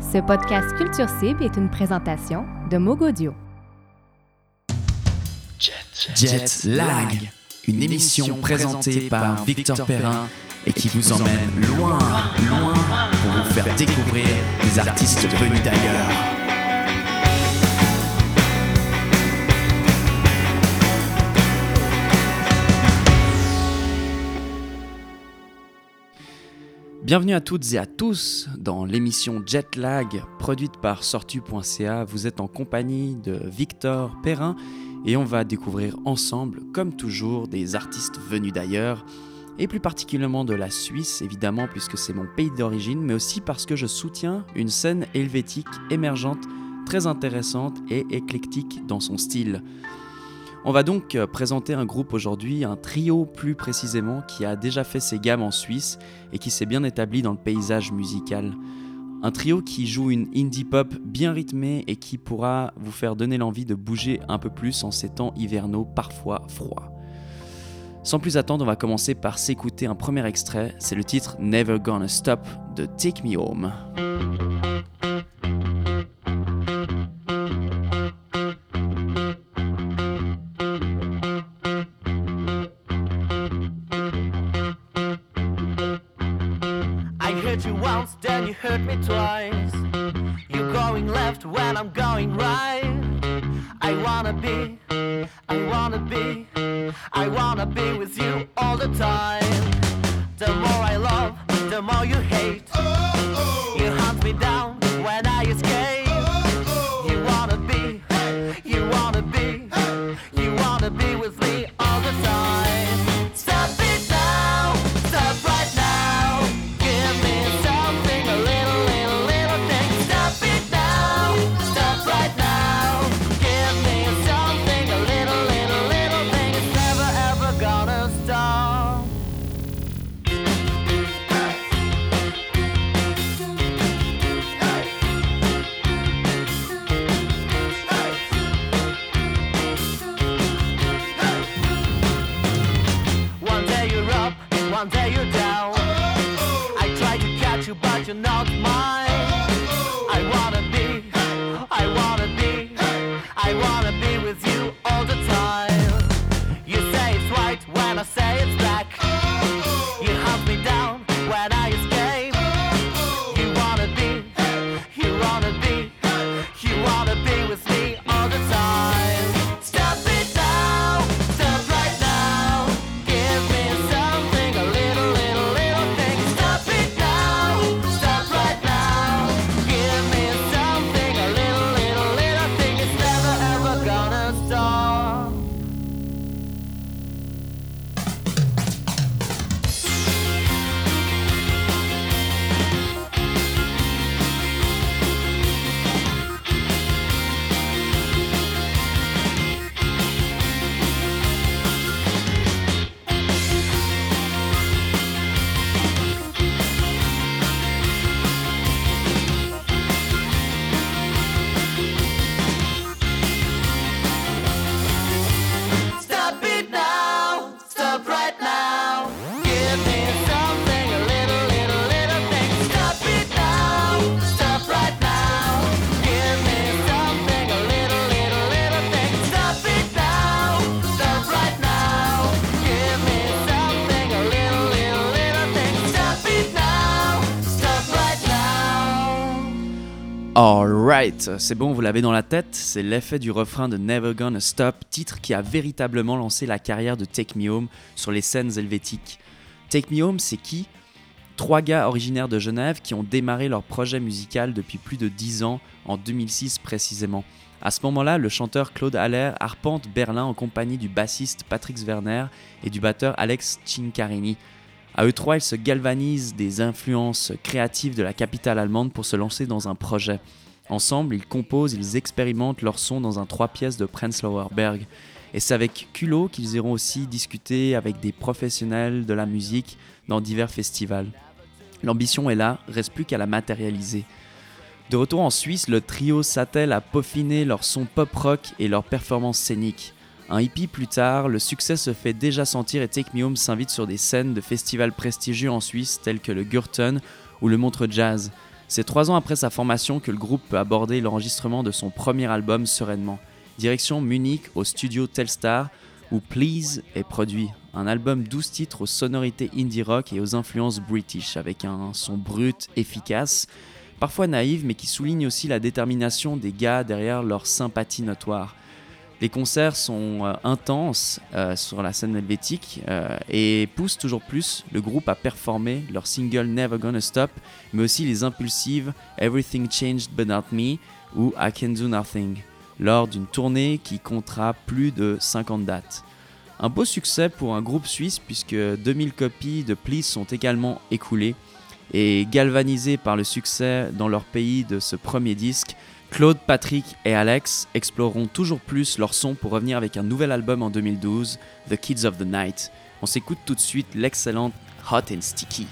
Ce podcast Culture Cible est une présentation de Mogodio. Jet Lag, une émission présentée par Victor Perrin et qui vous emmène loin, loin pour vous faire découvrir des artistes venus d'ailleurs. Bienvenue à toutes et à tous dans l'émission Jetlag produite par sortu.ca. Vous êtes en compagnie de Victor Perrin et on va découvrir ensemble, comme toujours, des artistes venus d'ailleurs et plus particulièrement de la Suisse évidemment puisque c'est mon pays d'origine, mais aussi parce que je soutiens une scène helvétique émergente très intéressante et éclectique dans son style. On va donc euh, présenter un groupe aujourd'hui, un trio plus précisément, qui a déjà fait ses gammes en Suisse et qui s'est bien établi dans le paysage musical. Un trio qui joue une indie pop bien rythmée et qui pourra vous faire donner l'envie de bouger un peu plus en ces temps hivernaux parfois froids. Sans plus attendre, on va commencer par s'écouter un premier extrait, c'est le titre Never Gonna Stop de Take Me Home. Hurt me twice. You're going left when I'm going right. I wanna be, Alright, c'est bon, vous l'avez dans la tête, c'est l'effet du refrain de Never Gonna Stop, titre qui a véritablement lancé la carrière de Take Me Home sur les scènes helvétiques. Take Me Home, c'est qui? Trois gars originaires de Genève qui ont démarré leur projet musical depuis plus de 10 ans, en 2006 précisément. À ce moment-là, le chanteur Claude Haller arpente Berlin en compagnie du bassiste Patrick Werner et du batteur Alex Cincarini. À eux trois, ils se galvanisent des influences créatives de la capitale allemande pour se lancer dans un projet. Ensemble, ils composent, ils expérimentent leur son dans un trois pièces de Prenzlauer Berg. Et c'est avec culot qu'ils iront aussi discuter avec des professionnels de la musique dans divers festivals. L'ambition est là, reste plus qu'à la matérialiser. De retour en Suisse, le trio s'attelle à peaufiner leur son pop-rock et leur performance scénique. Un hippie plus tard, le succès se fait déjà sentir et Take Me Home s'invite sur des scènes de festivals prestigieux en Suisse tels que le Gürten ou le Montre Jazz. C'est trois ans après sa formation que le groupe peut aborder l'enregistrement de son premier album sereinement. Direction Munich au studio Telstar, où Please est produit. Un album 12 titres aux sonorités indie rock et aux influences british, avec un son brut, efficace, parfois naïf, mais qui souligne aussi la détermination des gars derrière leur sympathie notoire. Les concerts sont euh, intenses euh, sur la scène helvétique euh, et poussent toujours plus le groupe à performer leur single Never Gonna Stop, mais aussi les impulsives Everything Changed But Not Me ou I Can Do Nothing, lors d'une tournée qui comptera plus de 50 dates. Un beau succès pour un groupe suisse puisque 2000 copies de Please sont également écoulées et galvanisés par le succès dans leur pays de ce premier disque, Claude, Patrick et Alex exploreront toujours plus leur son pour revenir avec un nouvel album en 2012, The Kids of the Night. On s'écoute tout de suite l'excellente Hot and Sticky.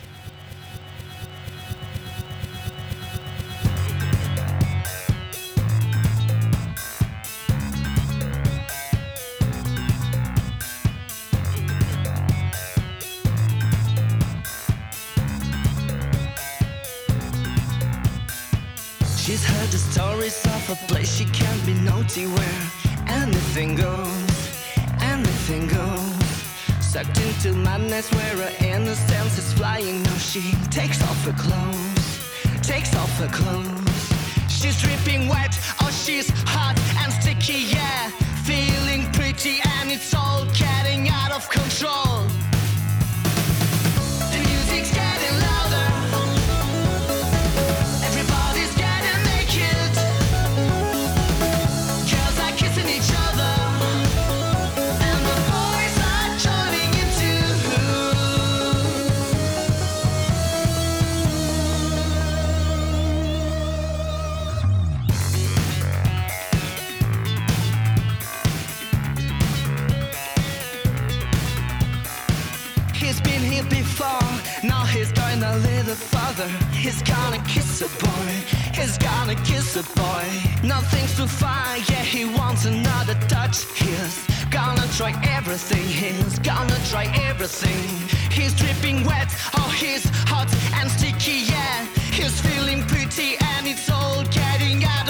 Naughty where anything goes, anything goes. Sucked into madness where her innocence is flying. No, she takes off her clothes, takes off her clothes. She's dripping wet, oh she's He's before, now he's going a little further. He's gonna kiss a boy, he's gonna kiss a boy. Nothing's too far, yeah, he wants another touch. He's gonna try everything, he's gonna try everything. He's dripping wet, oh, he's hot and sticky, yeah. He's feeling pretty and it's all getting out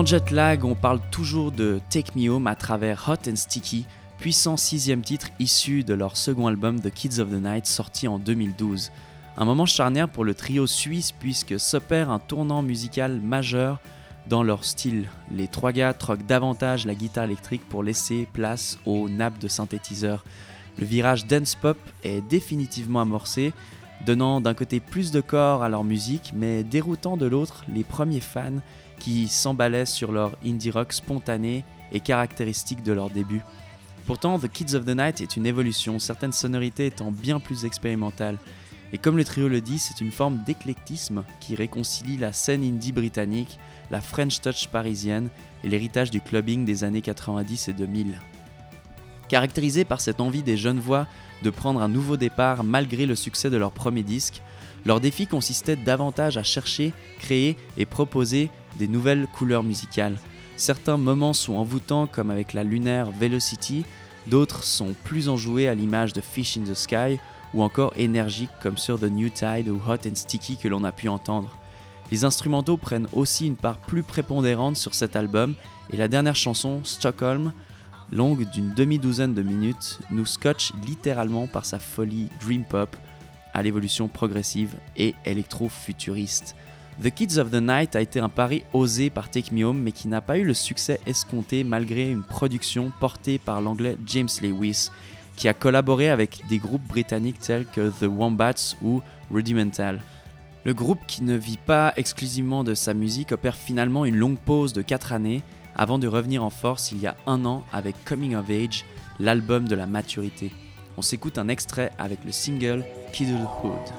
Dans Jetlag, on parle toujours de Take Me Home à travers Hot and Sticky, puissant sixième titre issu de leur second album The Kids of the Night sorti en 2012. Un moment charnière pour le trio suisse puisque s'opère un tournant musical majeur dans leur style. Les trois gars troquent davantage la guitare électrique pour laisser place aux nappes de synthétiseurs. Le virage dance pop est définitivement amorcé, donnant d'un côté plus de corps à leur musique, mais déroutant de l'autre les premiers fans qui s'emballaient sur leur indie rock spontané et caractéristique de leur début. Pourtant, The Kids of the Night est une évolution, certaines sonorités étant bien plus expérimentales. Et comme le trio le dit, c'est une forme d'éclectisme qui réconcilie la scène indie britannique, la French touch parisienne et l'héritage du clubbing des années 90 et 2000. Caractérisé par cette envie des jeunes voix de prendre un nouveau départ malgré le succès de leur premier disque, leur défi consistait davantage à chercher, créer et proposer des nouvelles couleurs musicales. Certains moments sont envoûtants comme avec la lunaire Velocity, d'autres sont plus enjoués à l'image de Fish in the Sky ou encore énergiques comme sur The New Tide ou Hot and Sticky que l'on a pu entendre. Les instrumentaux prennent aussi une part plus prépondérante sur cet album et la dernière chanson, Stockholm, longue d'une demi-douzaine de minutes, nous scotche littéralement par sa folie dream pop à l'évolution progressive et électro-futuriste. The Kids of the Night a été un pari osé par Take Me Home mais qui n'a pas eu le succès escompté malgré une production portée par l'anglais James Lewis qui a collaboré avec des groupes britanniques tels que The Wombats ou Rudimental. Le groupe qui ne vit pas exclusivement de sa musique opère finalement une longue pause de 4 années avant de revenir en force il y a un an avec Coming of Age, l'album de la maturité. On s'écoute un extrait avec le single Kidulhood.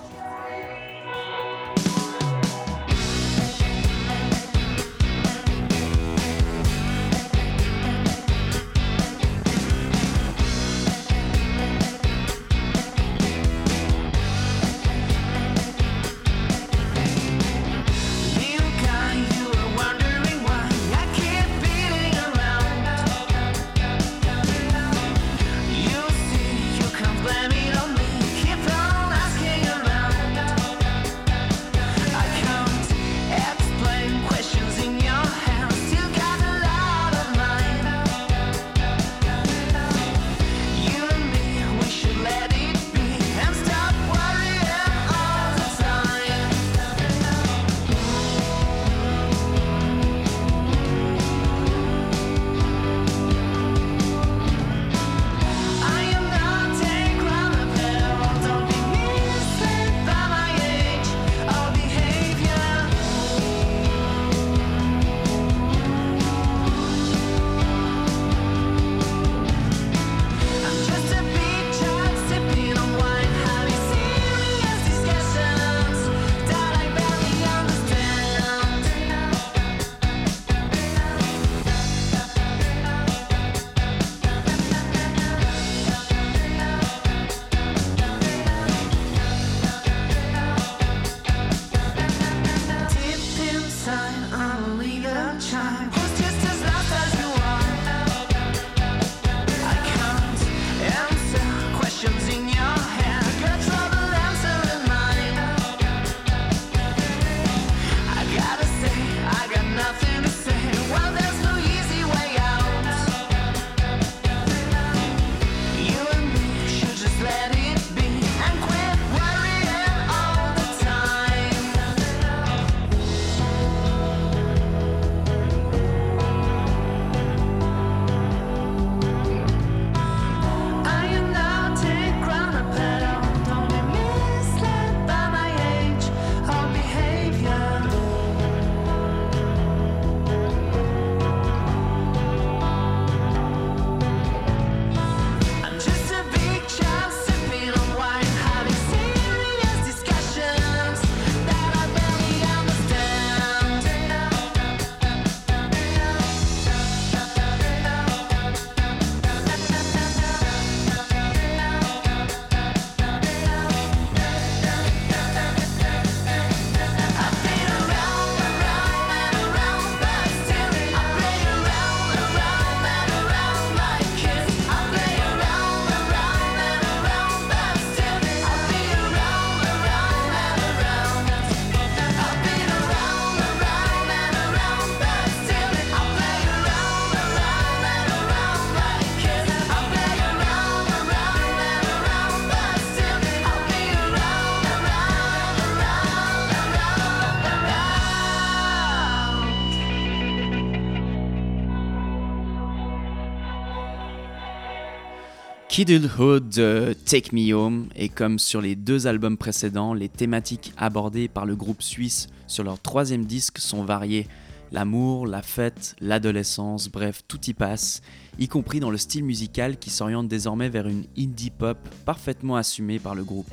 Kidulthood de Take Me Home et comme sur les deux albums précédents, les thématiques abordées par le groupe suisse sur leur troisième disque sont variées. L'amour, la fête, l'adolescence, bref, tout y passe, y compris dans le style musical qui s'oriente désormais vers une indie pop parfaitement assumée par le groupe.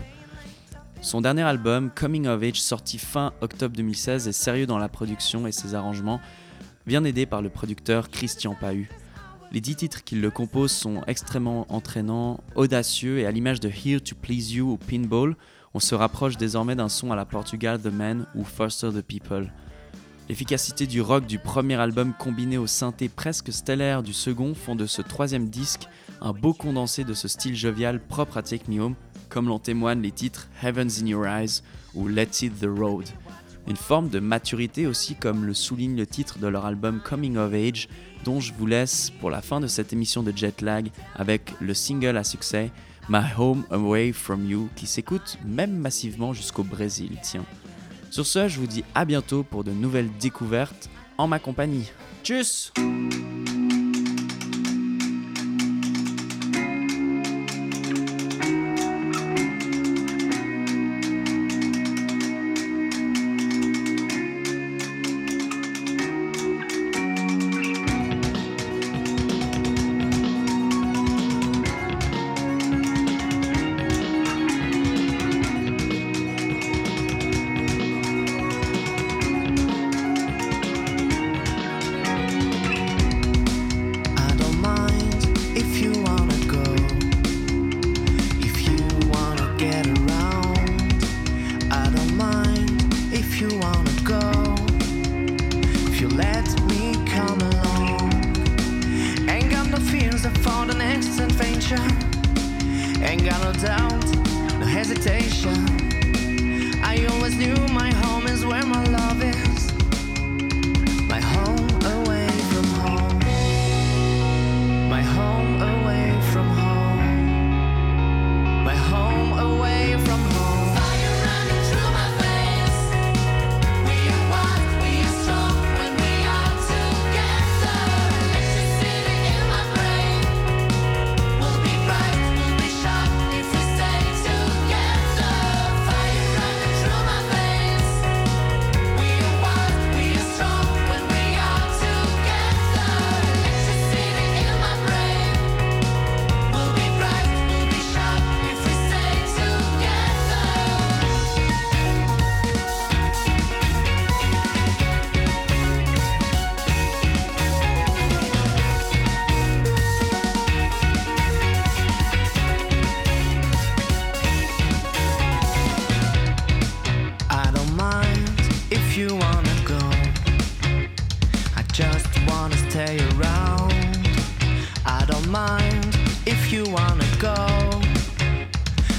Son dernier album, Coming of Age, sorti fin octobre 2016, est sérieux dans la production et ses arrangements, bien aidé par le producteur Christian Pahu. Les dix titres qui le composent sont extrêmement entraînants, audacieux et à l'image de Here to Please You ou Pinball, on se rapproche désormais d'un son à la Portugal The Man ou Foster the People. L'efficacité du rock du premier album combiné au synthé presque stellaire du second font de ce troisième disque un beau condensé de ce style jovial propre à Home, comme l'en témoignent les titres Heavens in Your Eyes ou Let's Hit the Road. Une forme de maturité aussi comme le souligne le titre de leur album Coming of Age, dont je vous laisse pour la fin de cette émission de Jetlag avec le single à succès My Home Away From You qui s'écoute même massivement jusqu'au Brésil, tiens. Sur ce, je vous dis à bientôt pour de nouvelles découvertes en ma compagnie. Tchuss Ain't got no doubt, no hesitation. I always knew my home is where my love is.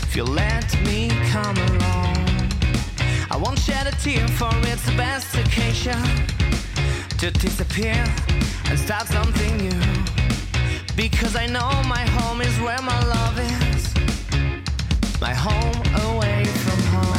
If you let me come along, I won't shed a tear for it's the best occasion to disappear and start something new. Because I know my home is where my love is. My home away from home.